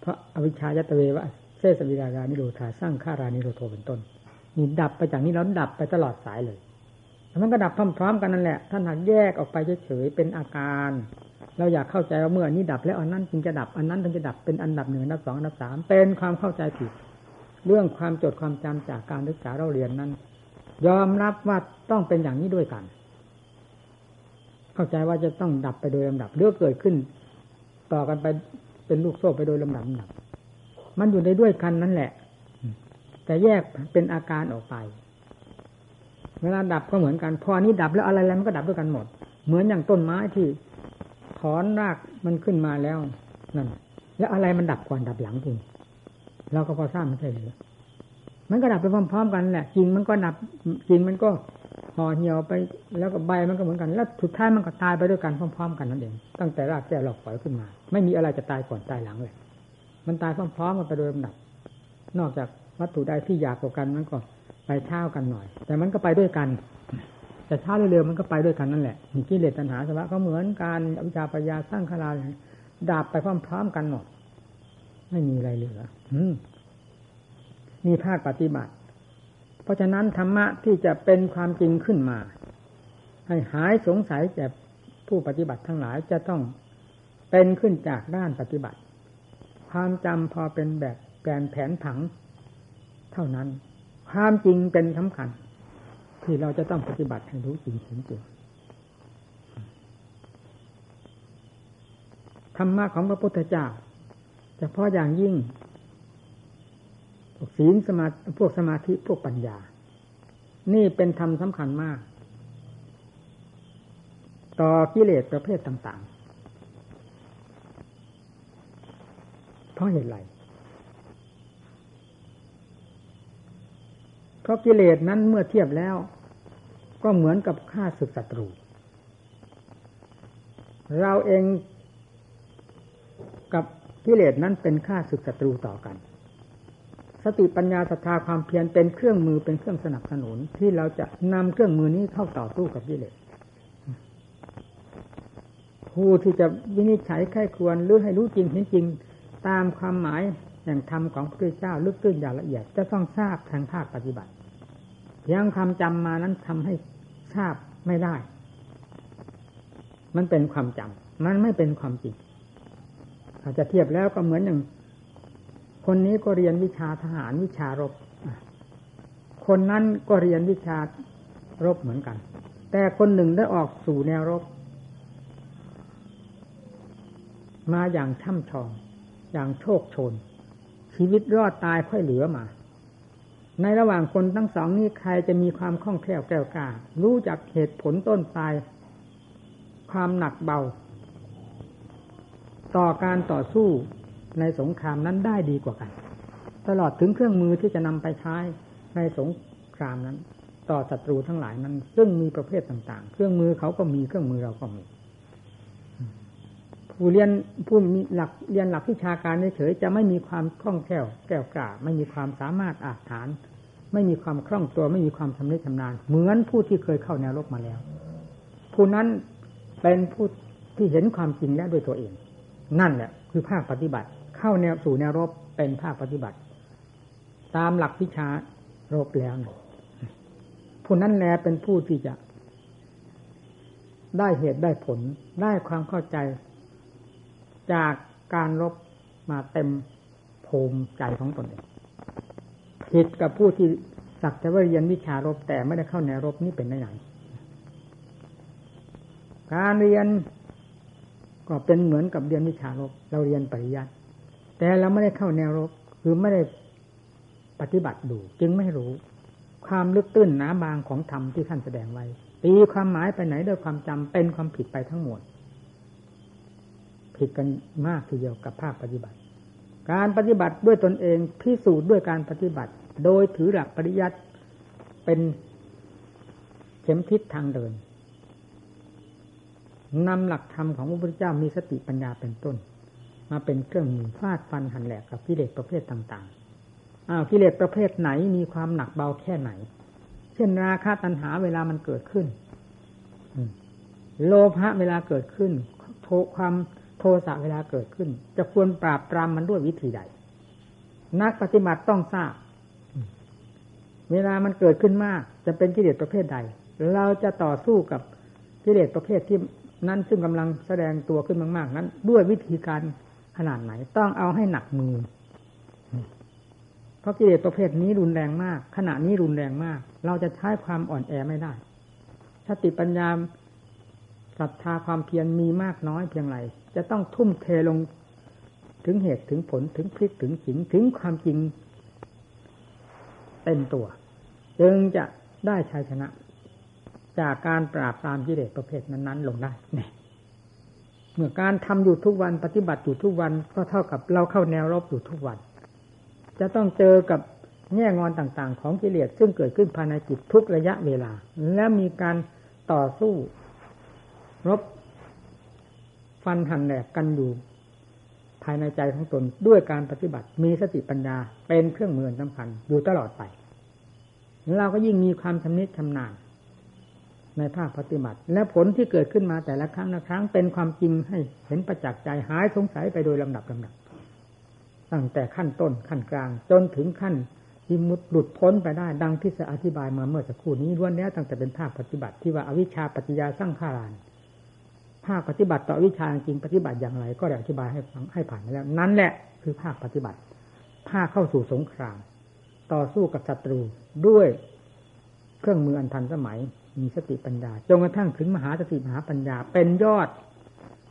เพราะอวิชชายตเววะเซสวิรารานิโรธาสร้างฆารานิโรโทเป็นต้นนี่ดับไปจากนี้แล้วดับไปตลอดสายเลยมันก็ดับพร้อมๆกันนั่นแหละท่านหักแยกออกไปเฉยๆเป็นอาการ เราอยากเข้าใจว่าเมื่อนี้ดับแล้วอันนั้นจึงจะดับอันนั้นถึงจะดับเป็นอันดับหนึ่งอันดับสองอันดับสามเป็นความเข้าใจผิด เรื่องความจดความจำจากการศึกษาเราเรียนนั้น ยอมรับว่าต้องเป็นอย่างนี้ด้วยกัน เข้าใจว่าจะต้องดับไปโดยลำดับเรื่องเกิดขึ้น ต่อกันไปเป็นลูกโซ่ไปโดยลำดับดับ มันอยู่ในด้วยกันนั่นแหละ แต่แยกเป็นอาการออกไปเวลาดับก็เหมือนกัน พอนี้ดับแล้วอะไรแล้วมันก็ดับด้วยกันหมด เหมือนอย่างต้นไม้ที่ อนรากมันขึ้นมาแล้วนั่นแล้วอะไรมันดับก่อนดับหลังทีเราก็พอทราบไม่ใช่หรือมันก็ดับไปพร้อมๆ กันแหละกิ่งมันก็ดับกิ่งมันก็ห่อเหี่ยวไป แล้วก็ใบมันก็เหมือนกัน แล้วสุดท้ายมันก็ตายไปด้วยกันพร้อม ๆ กันนั่นเองตั้งแต่รากแก้วหลอกฝอยขึ้นมา ไม่มีอะไรจะตายก่อนตายหลังเลย มันตายพร้อมๆกันไปโดยลำดับ นอกจากวัตถุใดที่อยากกว่ากันมันก็ไปเช้ากันหน่อย แต่มันก็ไปด้วยกัน แต่ช้าเร็วๆมันก็ไปด้วยกันนั่นแหละมีกิเลสตัณหาสวะก็เหมือนการอวิชชาปัญญาสร้างขลาดับไปพร้อมๆกันหมดไม่มีอะไรเหลือมีภาคปฏิบัติ เพราะฉะนั้นธรรมะที่จะเป็นความจริงขึ้นมา ให้หายสงสัยแก่ผู้ปฏิบัติทั้งหลายจะต้องเป็นขึ้นจากด้านปฏิบัติ ความจำพอเป็นแบบแกนแผนผัง เท่านั้น ความจริงเป็นสำคัญ ที่เราจะต้องปฏิบัติให้รู้จริงเห็นจริงธรรมะของพระพุทธเจ้าเฉพาะอย่างยิ่ง พวกศีลสมาพวกสมาธิพวกปัญญา นี่เป็นธรรมสำคัญมาก ต่อกิเลสประเภทต่างๆ เพราะเหตุไร เพราะกิเลสนั้นเมื่อเทียบแล้ว ก็เหมือนกับฆ่าศึกศัตรู เราเองกับกิเลสนั้นเป็นฆ่าศึกศัตรูต่อกัน สติปัญญาศรัทธาความเพียรเป็นเครื่องมือเป็นเครื่องสนับสนุน ที่เราจะนำเครื่องมือนี้เข้าต่อสู้กับกิเลสผู้ที่จะวินิจฉัยไข้ควรหรือให้รู้จริงเห็นจริง ตามความหมาย แห่างธรรมของพระพุทธเจ้าลึกซึ้งอย่างละเอียด จะต้องทราบทางภาคปฏิบัติเพียงคำจำมานั้นทำให้ทราบไม่ได้ มันเป็นความจำมันไม่เป็นความจริง อาจจะเทียบแล้วก็เหมือนอย่าง คนนี้ก็เรียนวิชาทหารวิชารบ คนนั้นก็เรียนวิชารบเหมือนกัน แต่คนหนึ่งได้ออกสู่แนวรบ มาอย่างช่ำชอง อย่างโชคชน ชีวิตรอดตายค่อยเหลือมา ในระหว่างคนทั้งสองนี้ใครจะมีความคล่องแคล่วแก้วกล้ารู้จักเหตุผลต้นปลาย ความหนักเบา ต่อการต่อสู้ในสงครามนั้นได้ดีกว่ากัน ตลอดถึงเครื่องมือที่จะนำไปใช้ในสงครามนั้น ต่อศัตรูทั้งหลายนั้น ซึ่งมีประเภทต่าง ๆ เครื่องมือเขาก็มีเครื่องมือเราก็มี ผู้เรียนผู้มีหลักเรียนหลักวิชาการเฉยจะไม่มีความคล่องแคล่วแก้วกล้าไม่มีความสามารถอาจฐาน ไม่มีความคล่องตัวไม่มีความชำนิชำนาญ เหมือนผู้ที่เคยเข้าแนวรบมาแล้ว ผู้นั้นเป็นผู้ที่เห็นความจริงแล้วด้วยตัวเอง นั่นแหละคือภาคปฏิบัติ เข้าแนวสู่แนวรบเป็นภาคปฏิบัติ ตามหลักวิชารบแล้วนะผู้นั้นแลเป็นผู้ที่จะ ได้เหตุได้ผลได้ความเข้าใจ จากการรบมาเต็มภูมิใจของตนเองผิดกับผู้ที่สักแต่ว่าเรียนวิชารบแต่ไม่ได้เข้าแนวรบนี่เป็นได้ไหนการเรียนก็เป็นเหมือนกับเรียนวิชารบเราเรียนปริยัติแต่เราไม่ได้เข้าแนวรบคือไม่ได้ปฏิบัติดู จึงไม่รู้ ความลึกตื้นหนาบางของธรรมที่ท่านแสดงไว้ตีความหมายไปไหนด้วยความจำเป็นความผิดไปทั้งหมด ผิดกันมากทีเดียวกับภาคปฏิบัติ การปฏิบัติด้วยตนเองพิสูจน์ด้วยการปฏิบัติ โดยถือหลักปริยัติเป็นเข็มทิศทางเดินนำหลักธรรมของพระพุทธเจ้ามีสติปัญญาเป็นต้น มาเป็นเครื่องมือฟาดฟันหันแหลกกับกิเลสประเภทต่างๆอ้าวกิเลสประเภทไหนมีความหนักเบาแค่ไหน เช่นราคะตัณหาเวลามันเกิดขึ้นโลภะเวลาเกิดขึ้นโทความ โทสะเวลาเกิดขึ้น จะควรปราบปรามมันด้วยวิธีใด นักปฏิบัติต้องทราบ เวลามันเกิดขึ้นมาก จะเป็นกิเลสประเภทใด เราจะต่อสู้กับกิเลสประเภทที่นั้นซึ่งกำลังแสดงตัวขึ้นมาก ๆ นั้น ด้วยวิธีการขนาดไหน ต้องเอาให้หนักมือ เพราะกิเลสประเภทนี้รุนแรงมาก ขณะนี้รุนแรงมาก เราจะใช้ความอ่อนแอไม่ได้สติปัญญาศรัทธาความเพียรมีมากน้อยเพียงไร จะต้องทุ่มเทลงถึงเหตุถึงผลถึงพลิกถึงขิงถึงความจริงเต็มตัวจึงจะได้ชัยชนะ จากการปราบตามกิเลสประเภทนั้นๆลงได้เนี่ยเมื่อการทำอยู่ทุกวันปฏิบัติอยู่ทุกวันก็เท่ากับเราเข้าแนวรบอยู่ทุกวัน จะต้องเจอกับแง่งอนต่างๆ ของกิเลสซึ่งเกิดขึ้นภายในจิตทุกระยะเวลา และมีการต่อสู้ รบ ฟันหันแหลกกันอยู่ ภายในใจของตนด้วยการปฏิบัติมีสติปัญญาเป็นเครื่องมือสำคัญอยู่ตลอดไปเราก็ยิ่งมีความชำนิชำนาญในภาคปฏิบัติ และผลที่เกิดขึ้นมาแต่ละครั้งละครั้งเป็นความจริงให้เห็นประจักษ์ใจหายสงสัยไปโดยลำดับลำดับ ตั้งแต่ขั้นต้นขั้นกลาง จนถึงขั้นที่มุดหลุดพ้นไปได้ดังที่จะอธิบายมาเมื่อสักครู่นี้ล้วนแล้วตั้งแต่เป็นภาคปฏิบัติที่ว่าอวิชชาปัจจยาสร้างขาราน ภาคปฏิบัติต่อวิชาจริงปฏิบัติอย่างไร ก็ได้อธิบายให้ฟังให้ผ่านไปแล้ว นั่นแหละคือภาคปฏิบัติ ภาคเข้าสู่สงคราม ต่อสู้กับศัตรูด้วยเครื่องมืออันทันสมัย มีสติปัญญาจนกระทั่งถึงมหาสติมหาปัญญา เป็นยอด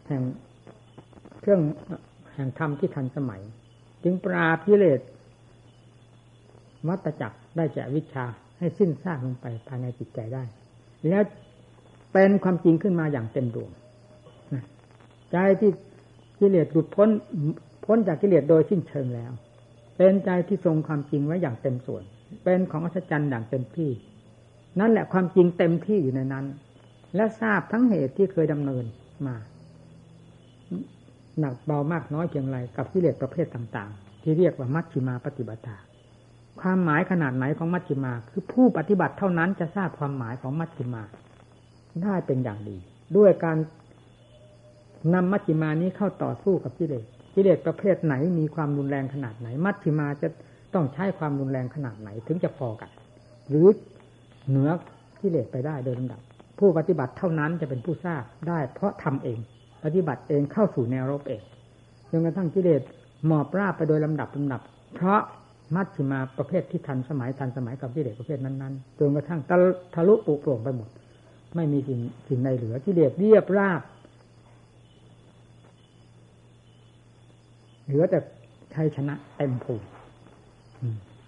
แห่งเครื่องแห่งธรรมที่ทันสมัย จึงปราบกิเลสวัตจักได้แก่วิชาให้สิ้นซากลงไปภายในจิตใจได้ แล้วเป็นความจริงขึ้นมาอย่างเต็มดวง ใจที่กิเลสหลุดพ้นพ้นจากกิเลสโดยสิ้นเชิงแล้ว เป็นใจที่ทรงความจริงไว้อย่างเต็มส่วน เป็นของอัศจรรย์อย่างเต็มที่ นั่นแหละความจริงเต็มที่อยู่ในนั้น และทราบทั้งเหตุที่เคยดำเนินมาหนักเบามากน้อยเพียงไรกับกิเลสประเภทต่าง ๆ ที่เรียกว่ามัชฌิมาปฏิบัติความหมายขนาดไหนของมัชฌิมา คือผู้ปฏิบัติเท่านั้นจะทราบความหมายของมัชฌิมา ได้เป็นอย่างดี ด้วยการ นำมัชฌิมานี้เข้าต่อสู้กับกิเลสกิเลสประเภทไหนมีความรุนแรงขนาดไหน มัชฌิมาจะต้องใช้ความรุนแรงขนาดไหนถึงจะพอกัน หรือเหนือกิเลสไปได้โดยลำดับ ผู้ปฏิบัติเท่านั้นจะเป็นผู้ทราบได้ เพราะทำเอง ปฏิบัติเองเข้าสู่แนวรบเองจนกระทั่งกิเลสหมอบราบไปโดยลำดับลำดับ เพราะมัชฌิมาประเภทที่ทันสมัยทันสมัยกับกิเลสประเภทนั้นๆจนกระทั่งทะลุปุโปร่งไปหมด ไม่มีสิ่งสิ่งใดเหลือกิเลสเรียบราบ เหลือแต่ชัยชนะเต็มภูมิ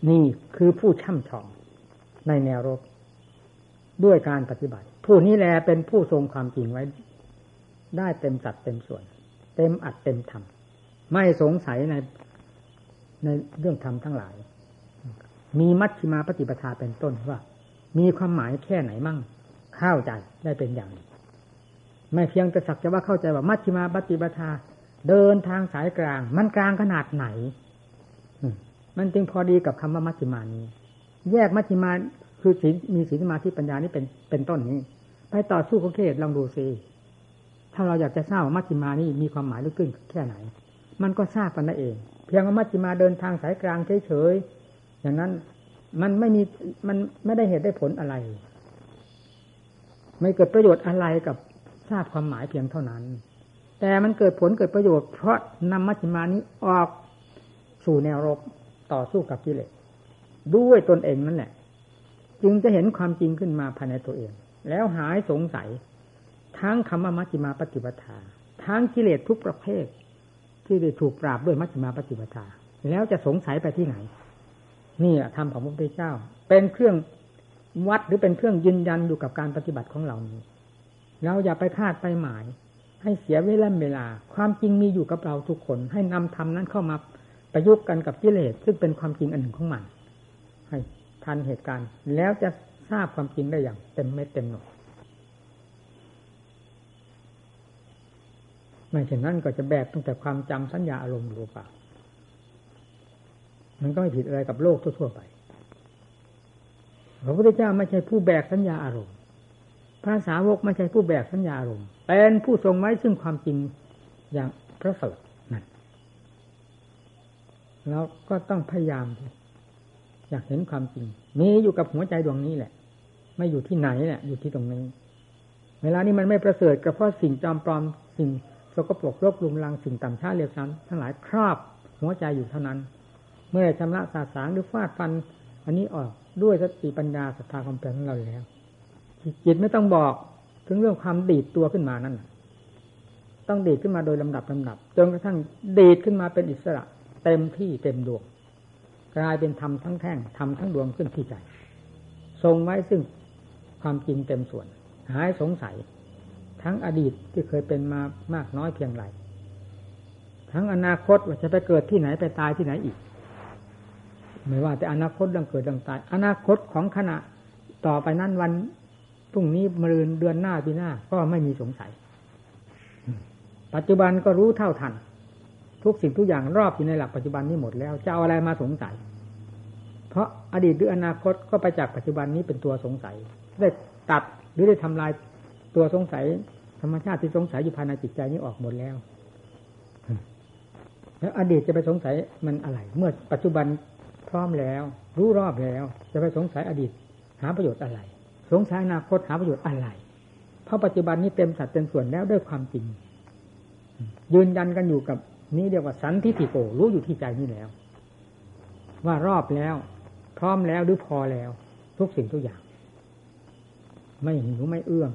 นี่คือผู้ช่ำชองในแนวรบ ด้วยการปฏิบัติ ผู้นี้แลเป็นผู้ทรงความจริงไว้ ได้เต็มสัดเต็มส่วน เต็มอัดเต็มธรรมไม่สงสัยในในเรื่องธรรมทั้งหลาย มีมัชฌิมาปฏิปทาเป็นต้นว่า มีความหมายแค่ไหนมั่ง เข้าใจได้เป็นอย่างนี้ไม่เพียงแต่สักจะว่าเข้าใจว่ามัชฌิมาปฏิปทา เดินทางสายกลาง มันกลางขนาดไหนมันจึงพอดีกับคำว่ามัชฌิมานี้ แยกมัชฌิมาคือศีลมีศีลสมาธิปัญญานี่เป็นเป็นต้นนี้ ไปต่อสู้ของเขตลองดูซิถ้าเราอยากจะทราบว่ามัชฌิมานี่มีความหมายลึกซึ้งแค่ไหน มันก็ทราบกันได้เอง เพียงว่ามัชฌิมาเดินทางสายกลางเฉยๆอย่างนั้นมันไม่มีมันไม่ได้เหตุได้ผลอะไร ไม่เกิดประโยชน์อะไรกับทราบความหมายเพียงเท่านั้น แต่มันเกิดผลเกิดประโยชน์เพราะนำมัชฌิมานี้ออกสู่แนวรบต่อสู้กับกิเลสด้วยตนเองนั่นแหละ จึงจะเห็นความจริงขึ้นมาภายในตัวเอง แล้วหายสงสัย ทั้งคำว่ามัชฌิมาปฏิปทา ทั้งกิเลสทุกประเภท ที่ได้ถูกปราบด้วยมัชฌิมาปฏิปทา แล้วจะสงสัยไปที่ไหน นี่แหละธรรมของพระพุทธเจ้า เป็นเครื่องวัดหรือเป็นเครื่องยืนยันอยู่กับการปฏิบัติของเรานี้เราอย่าไปคาดไปหมาย ให้เสียเวลาเวลา ความจริงมีอยู่กับเราทุกคน ให้นำธรรมนั้นเข้ามาประยุกต์กันกับกิเลสซึ่งเป็นความจริงอันหนึ่งของมัน ให้ทันเหตุการณ์ แล้วจะทราบความจริงได้อย่างเต็มเม็ดเต็มหน่วยไม่เช่นนั้นก็จะแบกตั้งแต่ความจำสัญญาอารมณ์รูปามันก็ไม่ผิดอะไรกับโลกทั่วๆไป พระพุทธเจ้าไม่ใช่ผู้แบกสัญญาอารมณ์ พระสาวกไม่ใช่ผู้แบกสัญญาอารมณ์ เป็นผู้ทรงไว้ซึ่งความจริงอย่างพระสดนั่นแล้วก็ต้องพยายาม อยากเห็นความจริงมีอยู่กับหัวใจดวงนี้แหละ ไม่อยู่ที่ไหนแหละ อยู่ที่ตรงนี้ เวลานี้มันไม่ประเสริฐก็เพราะสิ่งจอมปลอมสิ่งสกปรกรบลุมลังสิ่งต่ำช้าเรียวซ้ำทั้งหลายครอบหัวใจอยู่เท่านั้น เมื่อชำระสาสางหรือฟาดฟัน อันนี้ออกด้วยสติปัญญาศรัทธาความเพียรของเราแล้วจิตไม่ต้องบอก ถึงเรื่องความดีดตัวขึ้นมานั่นต้องดีดขึ้นมาโดยลำดับลำดับจนกระทั่งดีดขึ้นมาเป็นอิสระ เต็มที่เต็มดวงกลายเป็นธรรมทั้งแท่งธรรมทั้งดวงขึ้นที่ใจ ทรงไว้ซึ่งความจริงเต็มส่วน หายสงสัย ทั้งอดีตที่เคยเป็นมามากน้อยเพียงไรทั้งอนาคตว่าจะไปเกิดที่ไหนไปตายที่ไหนอีก ไม่ว่าแต่อนาคตดังเกิดดังตาย อนาคตของขณะต่อไปนั้นวัน พรุ่งนี้มรืนเดือนหน้าปีหน้า ก็ไม่มีสงสัย ปัจจุบันก็รู้เท่าทัน ทุกสิ่งทุกอย่างรอบอยู่ในหลักปัจจุบันนี้หมดแล้ว จะเอาอะไรมาสงสัย เพราะอดีตหรืออนาคตก็ไปจากปัจจุบันนี้เป็นตัวสงสัย ได้ตัดหรือได้ทำลายตัวสงสัย ธรรมชาติที่สงสัยอยู่ภายในจิตใจนี้ออกหมดแล้วแล้วอดีตจะไปสงสัยมันอะไร เมื่อปัจจุบันพร้อมแล้ว รู้รอบแล้ว จะไปสงสัยอดีต หาประโยชน์อะไร สงสัยอนาคตหาประโยชน์อะไร เพราะปัจจุบันนี้เต็มสัดเต็มส่วนแล้วด้วยความจริง ยืนยันกันอยู่กับนี้เรียกว่าสันทิฏฐิโกรู้อยู่ที่ใจนี่แล้ว ว่ารอบแล้ว พร้อมแล้วหรือพอแล้ว ทุกสิ่งทุกอย่าง ไม่หิวไม่เอื้อม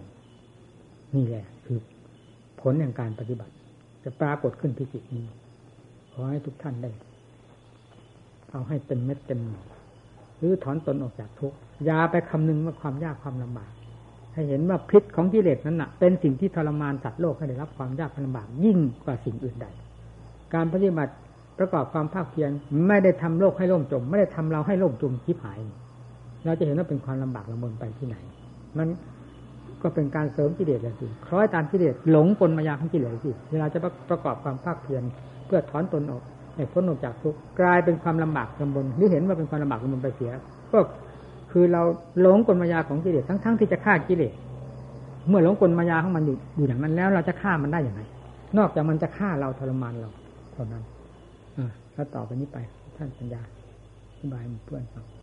นี่แหละ คือผลแห่งการปฏิบัติ จะปรากฏขึ้นที่จิตนี้ ขอให้ทุกท่านได้ เอาให้เต็มเม็ดเต็มหน่วย หรือถอนตนออกจากทุกข์อย่าไปคำนึงว่าความยากความลำบากให้เห็นว่าพิษของกิเลสนั้นนะ่ะ เป็นสิ่งที่ทรมานสัตว์โลกให้ได้รับความยากลำบากยิ่งกว่าสิ่งอื่นใด การปฏิบัติประกอบความภาคเพียรไม่ได้ทำโลกให้ล่มจม ไม่ได้ทำเราให้ล่มจมทิพหาย เราจะเห็นว่าเป็นความลำบากลำบนไปที่ไหน มันก็เป็นการเสริมกิเลสเลยสิคล้อยตามกิเลสหลงกลมายาของกิเลสสิเวลาจะประกอบความภาคเพียรเพื่อถอนตนออก ให้พ้นออกจากทุกข์กลายเป็นความลำบากลำบนหรือเห็นว่าเป็นความลำบากลำบนไปเสีย ก็คือเราหลงกลมายาของกิเลสทั้งๆทที่จะฆ่ากิเลสเมื่อหลงกลมายาของมันอยู่อยู่อย่างนั้นแล้ว เราจะฆ่ามันได้อย่างไรนอกจากมันจะฆ่าเราทรมานเราเท่านั้นอ่าแล้วต่อไปนี้ไป ท่านปัญญาอธิบายเพื่อนฟัง